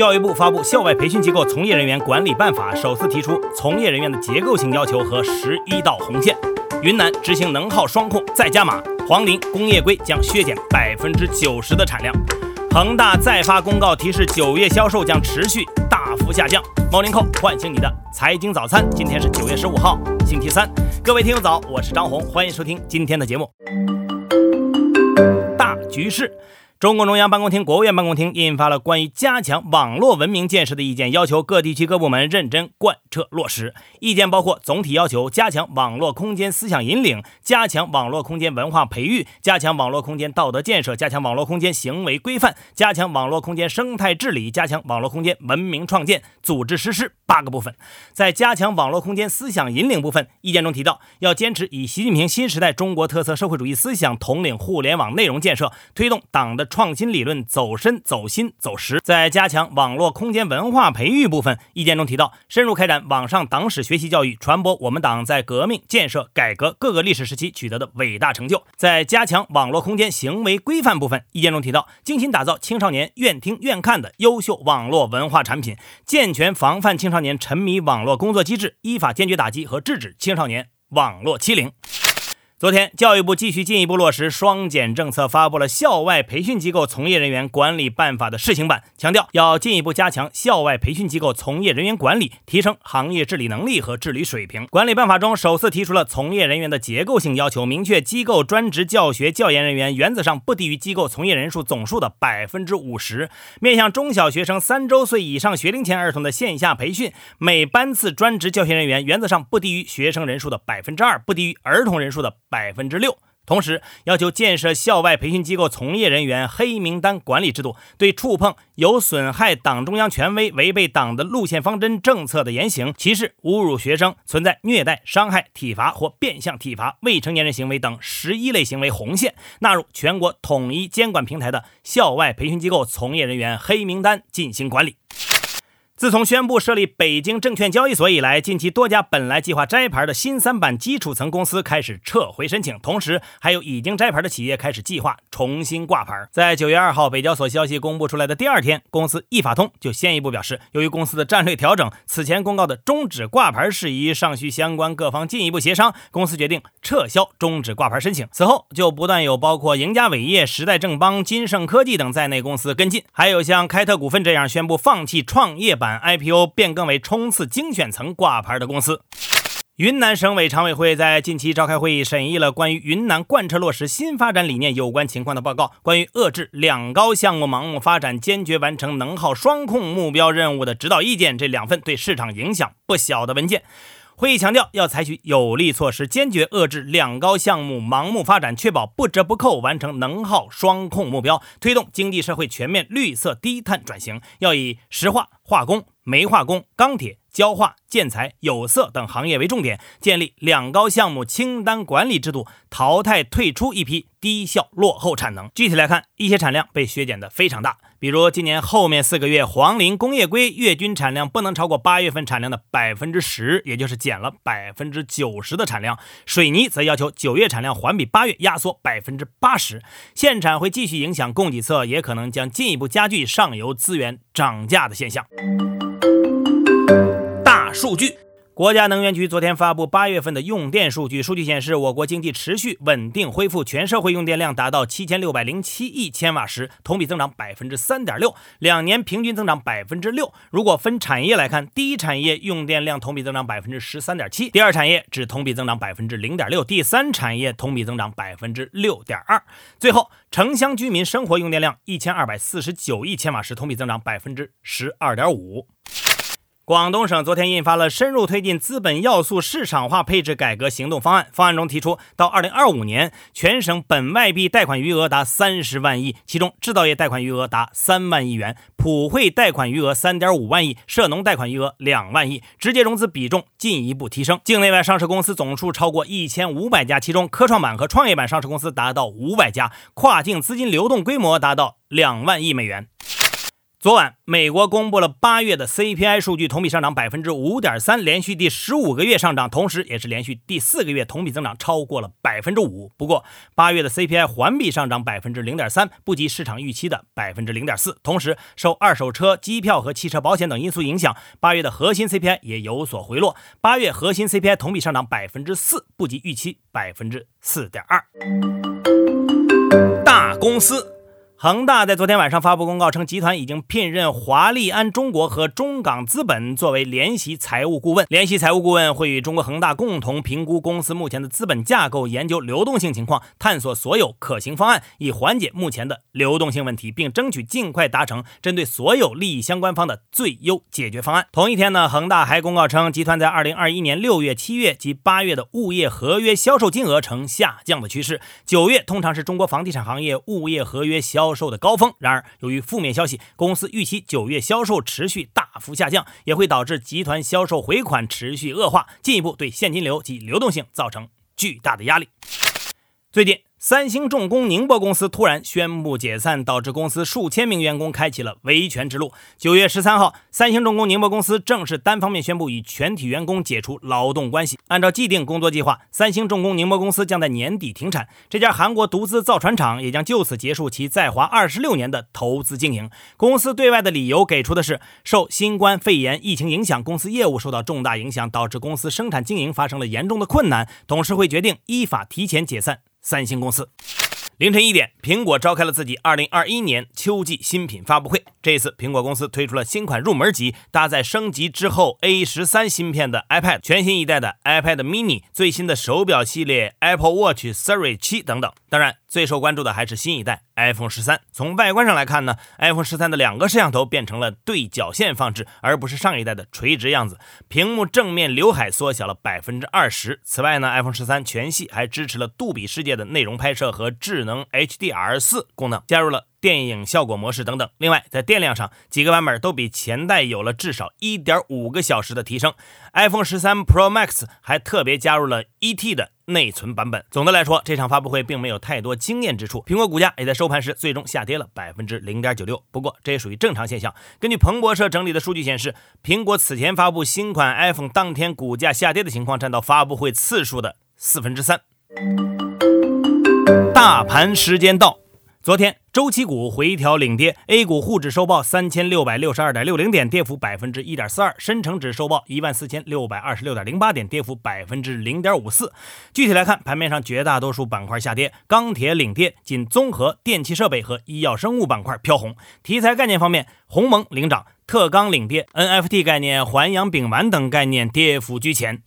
教育部发布《校外培训机构从业人员管理办法》，首次提出从业人员的结构性要求和十一道红线。云南执行能耗双控再加码，黄陵工业硅将削减百分之九十的产量。恒大再发公告提示，九月销售将持续大幅下降。猫林扣唤醒你的财经早餐，今天是九月十五号，星期三。各位听友早，我是张红，欢迎收听今天的节目。大局势。中共中央办公厅、国务院办公厅印发了关于加强网络文明建设的意见，要求各地区各部门认真贯彻落实。意见包括总体要求加强网络空间思想引领，加强网络空间文化培育，加强网络空间道德建设，加强网络空间行为规范，加强网络空间生态治理，加强网络空间文明创建，组织实施八个部分。在加强网络空间思想引领部分，意见中提到，要坚持以习近平新时代中国特色社会主义思想统领互联网内容建设，推动党的。创新理论走深、走心、走实，在加强网络空间文化培育部分，意见中提到，深入开展网上党史学习教育，传播我们党在革命、建设、改革各个历史时期取得的伟大成就。在加强网络空间行为规范部分，意见中提到，精心打造青少年愿听愿看的优秀网络文化产品，健全防范青少年沉迷网络工作机制，依法坚决打击和制止青少年网络欺凌。昨天，教育部继续进一步落实“双减”政策，发布了《校外培训机构从业人员管理办法》的试行版，强调要进一步加强校外培训机构从业人员管理，提升行业治理能力和治理水平。管理办法中首次提出了从业人员的结构性要求，明确机构专职教学教研人员原则上不低于机构从业人数总数的百分之五十。面向中小学生三周岁以上学龄前儿童的线下培训，每班次专职教学人员原则上不低于学生人数的百分之二，不低于儿童人数的。百分之六，同时要求建设校外培训机构从业人员黑名单管理制度，对触碰有损害党中央权威、违背党的路线方针政策的言行、歧视、侮辱学生、存在虐待、伤害、体罚或变相体罚未成年人行为等十一类行为红线，纳入全国统一监管平台的校外培训机构从业人员黑名单进行管理。自从宣布设立北京证券交易所以来，近期多家本来计划摘牌的新三板基础层公司开始撤回申请，同时还有已经摘牌的企业开始计划重新挂牌。在九月二号北交所消息公布出来的第二天，公司易法通就先一步表示，由于公司的战略调整，此前公告的终止挂牌事宜尚需相关各方进一步协商，公司决定撤销终止挂牌申请。此后就不断有包括赢家伟业、时代正邦、金盛科技等在内公司跟进，还有像开特股份这样宣布放弃创业板。IPO 变更为冲刺精选层挂牌的公司。云南省委常委会在近期召开会议，审议了关于云南贯彻落实新发展理念有关情况的报告，关于遏制两高项目盲目发展，坚决完成能耗双控目标任务的指导意见这两份对市场影响不小的文件。会议强调，要采取有力措施，坚决遏制两高项目盲目发展，确保不折不扣完成能耗双控目标，推动经济社会全面绿色低碳转型。要以石化、化工、煤化工、钢铁。焦化、建材、有色等行业为重点，建立两高项目清单管理制度，淘汰退出一批低效落后产能。具体来看，一些产量被削减的非常大，比如今年后面四个月，黄磷工业硅月均产量不能超过八月份产量的百分之十，也就是减了百分之九十的产量。水泥则要求九月产量环比八月压缩百分之八十。限产会继续影响供给侧，也可能将进一步加剧上游资源涨价的现象。数据，国家能源局昨天发布八月份的用电数据。数据显示，我国经济持续稳定恢复，全社会用电量达到七千六百零七亿千瓦时，同比增长百分之三点六，两年平均增长百分之六。如果分产业来看，第一产业用电量同比增长百分之十三点七，第二产业只同比增长百分之零点六，第三产业同比增长百分之六点二。最后，城乡居民生活用电量一千二百四十九亿千瓦时，同比增长百分之十二点五。广东省昨天印发了深入推进资本要素市场化配置改革行动方案。方案中提出，到二零二五年，全省本外币贷款余额达三十万亿，其中制造业贷款余额达三万亿元，普惠贷款余额三点五万亿，涉农贷款余额两万亿，直接融资比重进一步提升。境内外上市公司总数超过一千五百家，其中科创板和创业板上市公司达到五百家，跨境资金流动规模达到两万亿美元。昨晚，美国公布了八月的 CPI 数据，同比上涨百分之五点三，连续第十五个月上涨，同时也是连续第四个月同比增长超过了百分之五。不过，八月的 CPI 环比上涨百分之零点三，不及市场预期的百分之零点四。同时，受二手车、机票和汽车保险等因素影响，八月的核心 CPI 也有所回落。八月核心 CPI 同比上涨百分之四，不及预期百分之四点二。大公司。恒大在昨天晚上发布公告称，集团已经聘任华利安中国和中港资本作为联席财务顾问。联席财务顾问会与中国恒大共同评估公司目前的资本架构，研究流动性情况，探索所有可行方案，以缓解目前的流动性问题，并争取尽快达成针对所有利益相关方的最优解决方案。同一天呢，恒大还公告称，集团在二零二一年六月、七月及八月的物业合约销售金额呈下降的趋势。九月通常是中国房地产行业物业合约销销售的高峰。然而，由于负面消息，公司预期九月销售持续大幅下降，也会导致集团销售回款持续恶化，进一步对现金流及流动性造成巨大的压力。最近。三星重工宁波公司突然宣布解散，导致公司数千名员工开启了维权之路。九月十三号，三星重工宁波公司正式单方面宣布与全体员工解除劳动关系。按照既定工作计划，三星重工宁波公司将在年底停产，这家韩国独资造船厂也将就此结束其在华二十六年的投资经营。公司对外的理由给出的是，受新冠肺炎疫情影响，公司业务受到重大影响，导致公司生产经营发生了严重的困难。董事会决定依法提前解散。三星公司。凌晨一点，苹果召开了自己二零二一年秋季新品发布会。这次，苹果公司推出了新款入门级、搭载升级之后 A 十三芯片的 iPad，全新一代的 iPad mini，最新的手表系列 Apple Watch Series 七等等。当然，最受关注的还是新一代 iPhone 十三。从外观上来看呢，iPhone 十三的两个摄像头变成了对角线放置，而不是上一代的垂直样子。屏幕正面刘海缩小了百分之二十。此外呢，iPhone 十三全系还支持了杜比世界的内容拍摄和智能 HDR 四功能，加入了。电影效果模式等等。另外，在电量上，几个版本都比前代有了至少一点五个小时的提升。iPhone 十三 Pro Max 还特别加入了一 T 的内存版本。总的来说，这场发布会并没有太多惊艳之处。苹果股价也在收盘时最终下跌了百分之零点九六。不过，这也属于正常现象。根据彭博社整理的数据显示，苹果此前发布新款 iPhone 当天股价下跌的情况占到发布会次数的四分之三。大盘时间到。昨天，周期股回调领跌，A 股沪指收报三千六百六十二点六零点，跌幅百分之一点四二；深成指收报一万四千六百二十六点零八点，跌幅百分之零点五四。具体来看，盘面上绝大多数板块下跌，钢铁领跌，仅综合、电气设备和医药生物板块飘红。题材概念方面，鸿蒙领涨，特钢领跌，NFT 概念、环氧丙烷等概念跌幅居前。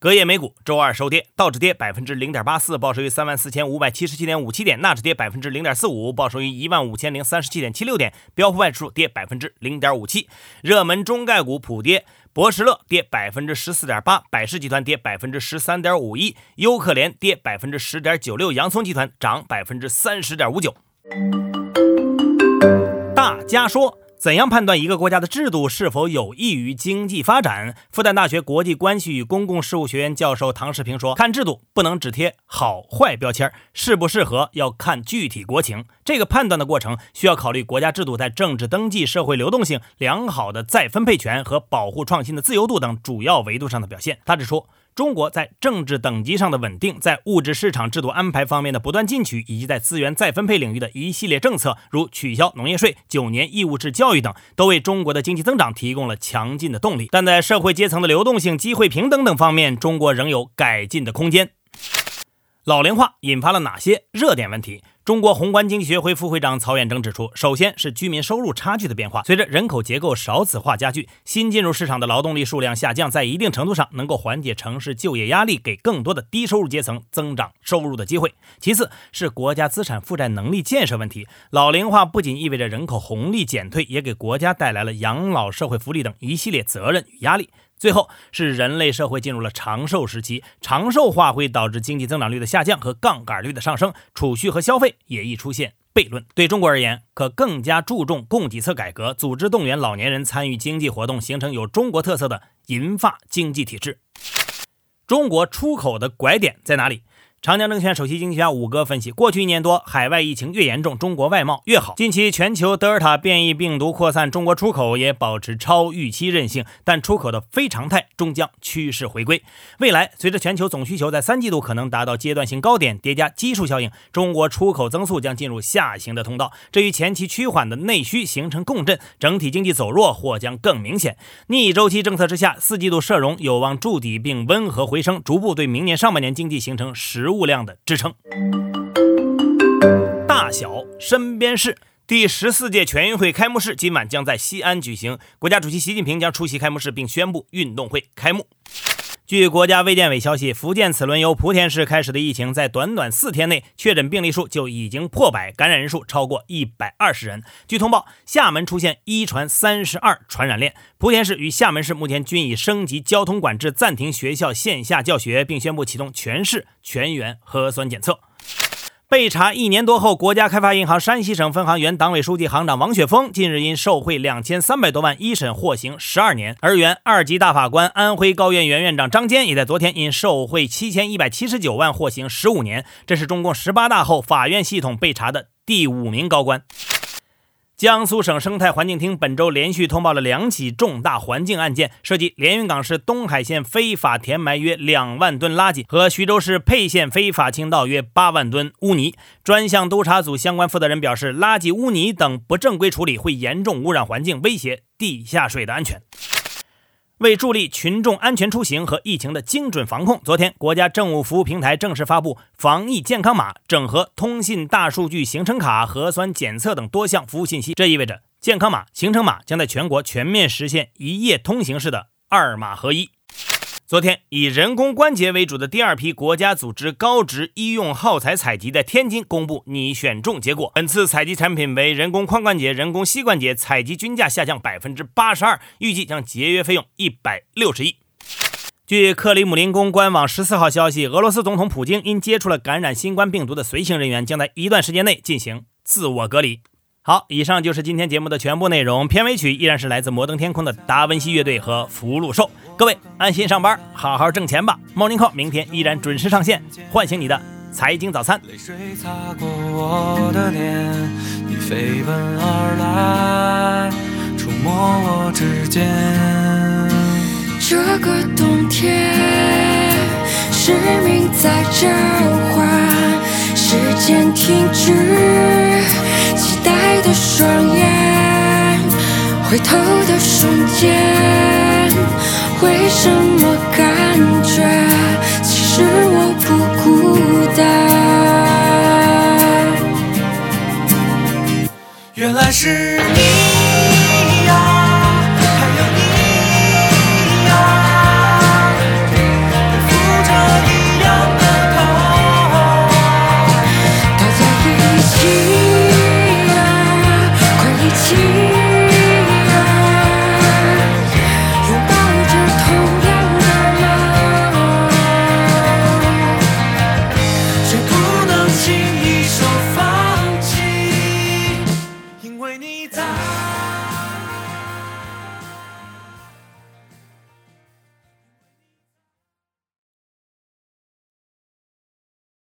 隔夜美股周二收跌，道指跌百分之零点八四，报收于三万四千五百七十七点五七点；纳指跌百分之零点四五，报收于一万五千零三十七点七六点；标普外指数跌百分之零点五七。热门中概股普跌，博时乐跌百分之十四点八，百世集团跌百分之十三点五一，优客联跌百分之十点九六，洋葱集团涨百分之三十点五九。大家说。怎样判断一个国家的制度是否有益于经济发展？复旦大学国际关系与公共事务学院教授唐世平说：“看制度不能只贴好坏标签，适不适合要看具体国情。这个判断的过程需要考虑国家制度在政治登记、社会流动性、良好的再分配权和保护创新的自由度等主要维度上的表现。”他指出。中国在政治等级上的稳定，在物质市场制度安排方面的不断进取，以及在资源再分配领域的一系列政策，如取消农业税、九年义务制教育等，都为中国的经济增长提供了强劲的动力。但在社会阶层的流动性、机会平等等方面，中国仍有改进的空间。老龄化引发了哪些热点问题？中国宏观经济学会副会长曹远征指出，首先是居民收入差距的变化。随着人口结构少子化加剧，新进入市场的劳动力数量下降，在一定程度上能够缓解城市就业压力，给更多的低收入阶层增长收入的机会。其次是国家资产负债能力建设问题。老龄化不仅意味着人口红利减退，也给国家带来了养老、社会福利等一系列责任与压力。最后是人类社会进入了长寿时期，长寿化会导致经济增长率的下降和杠杆率的上升，储蓄和消费也易出现悖论。对中国而言，可更加注重供给侧改革，组织动员老年人参与经济活动，形成有中国特色的银发经济体制。中国出口的拐点在哪里？长江证券首席经济学家武哥分析，过去一年多，海外疫情越严重，中国外贸越好。近期全球德尔塔变异病毒扩散，中国出口也保持超预期韧性，但出口的非常态终将趋势回归。未来，随着全球总需求在三季度可能达到阶段性高点，叠加基数效应，中国出口增速将进入下行的通道，这与前期趋缓的内需形成共振，整体经济走弱或将更明显。逆周期政策之下，四季度社融有望筑底并温和回升，逐步对明年上半年经济形成实。食物量的支撑。大小身边事，第十四届全运会开幕式今晚将在西安举行，国家主席习近平将出席开幕式并宣布运动会开幕。据国家卫健委消息，福建此轮由莆田市开始的疫情，在短短四天内确诊病例数就已经破百，感染人数超过一百二十人。据通报，厦门出现一传三十二传染链，莆田市与厦门市目前均已升级交通管制，暂停学校线下教学，并宣布启动全市全员核酸检测。被查一年多后，国家开发银行山西省分行原党委书记、行长王雪峰近日因受贿两千三百多万一审获刑十二年，而原二级大法官、安徽高院原院长张坚也在昨天因受贿七千一百七十九万获刑十五年。这是中共十八大后法院系统被查的第五名高官。江苏省生态环境厅本周连续通报了两起重大环境案件，涉及连云港市东海县非法填埋约两万吨垃圾和徐州市沛县非法倾倒约八万吨污泥。专项督查组相关负责人表示，垃圾污泥等不正规处理会严重污染环境，威胁地下水的安全。为助力群众安全出行和疫情的精准防控，昨天国家政务服务平台正式发布防疫健康码，整合通信、大数据、行程卡、核酸检测等多项服务信息。这意味着健康码、行程码将在全国全面实现一夜通行式的二码合一。昨天，以人工关节为主的第二批国家组织高值医用耗材采集在天津公布拟选中结果。本次采集产品为人工髋关节、人工膝关节，采集均价下降百分之八十二，预计将节约费用一百六十亿。据克里姆林宫官网十四号消息，俄罗斯总统普京因接触了感染新冠病毒的随行人员，将在一段时间内进行自我隔离。好，以上就是今天节目的全部内容。片尾曲依然是来自摩登天空的达文西乐队和福禄寿。各位安心上班，好好挣钱吧。Morning Call 明天依然准时上线，唤醒你的财经早餐。泪水擦过我的脸，你飞奔而来，触摸我指尖。这个冬天，使命在召唤，时间停止。待的双眼，回头的瞬间，为什么感觉其实我不孤单？原来是。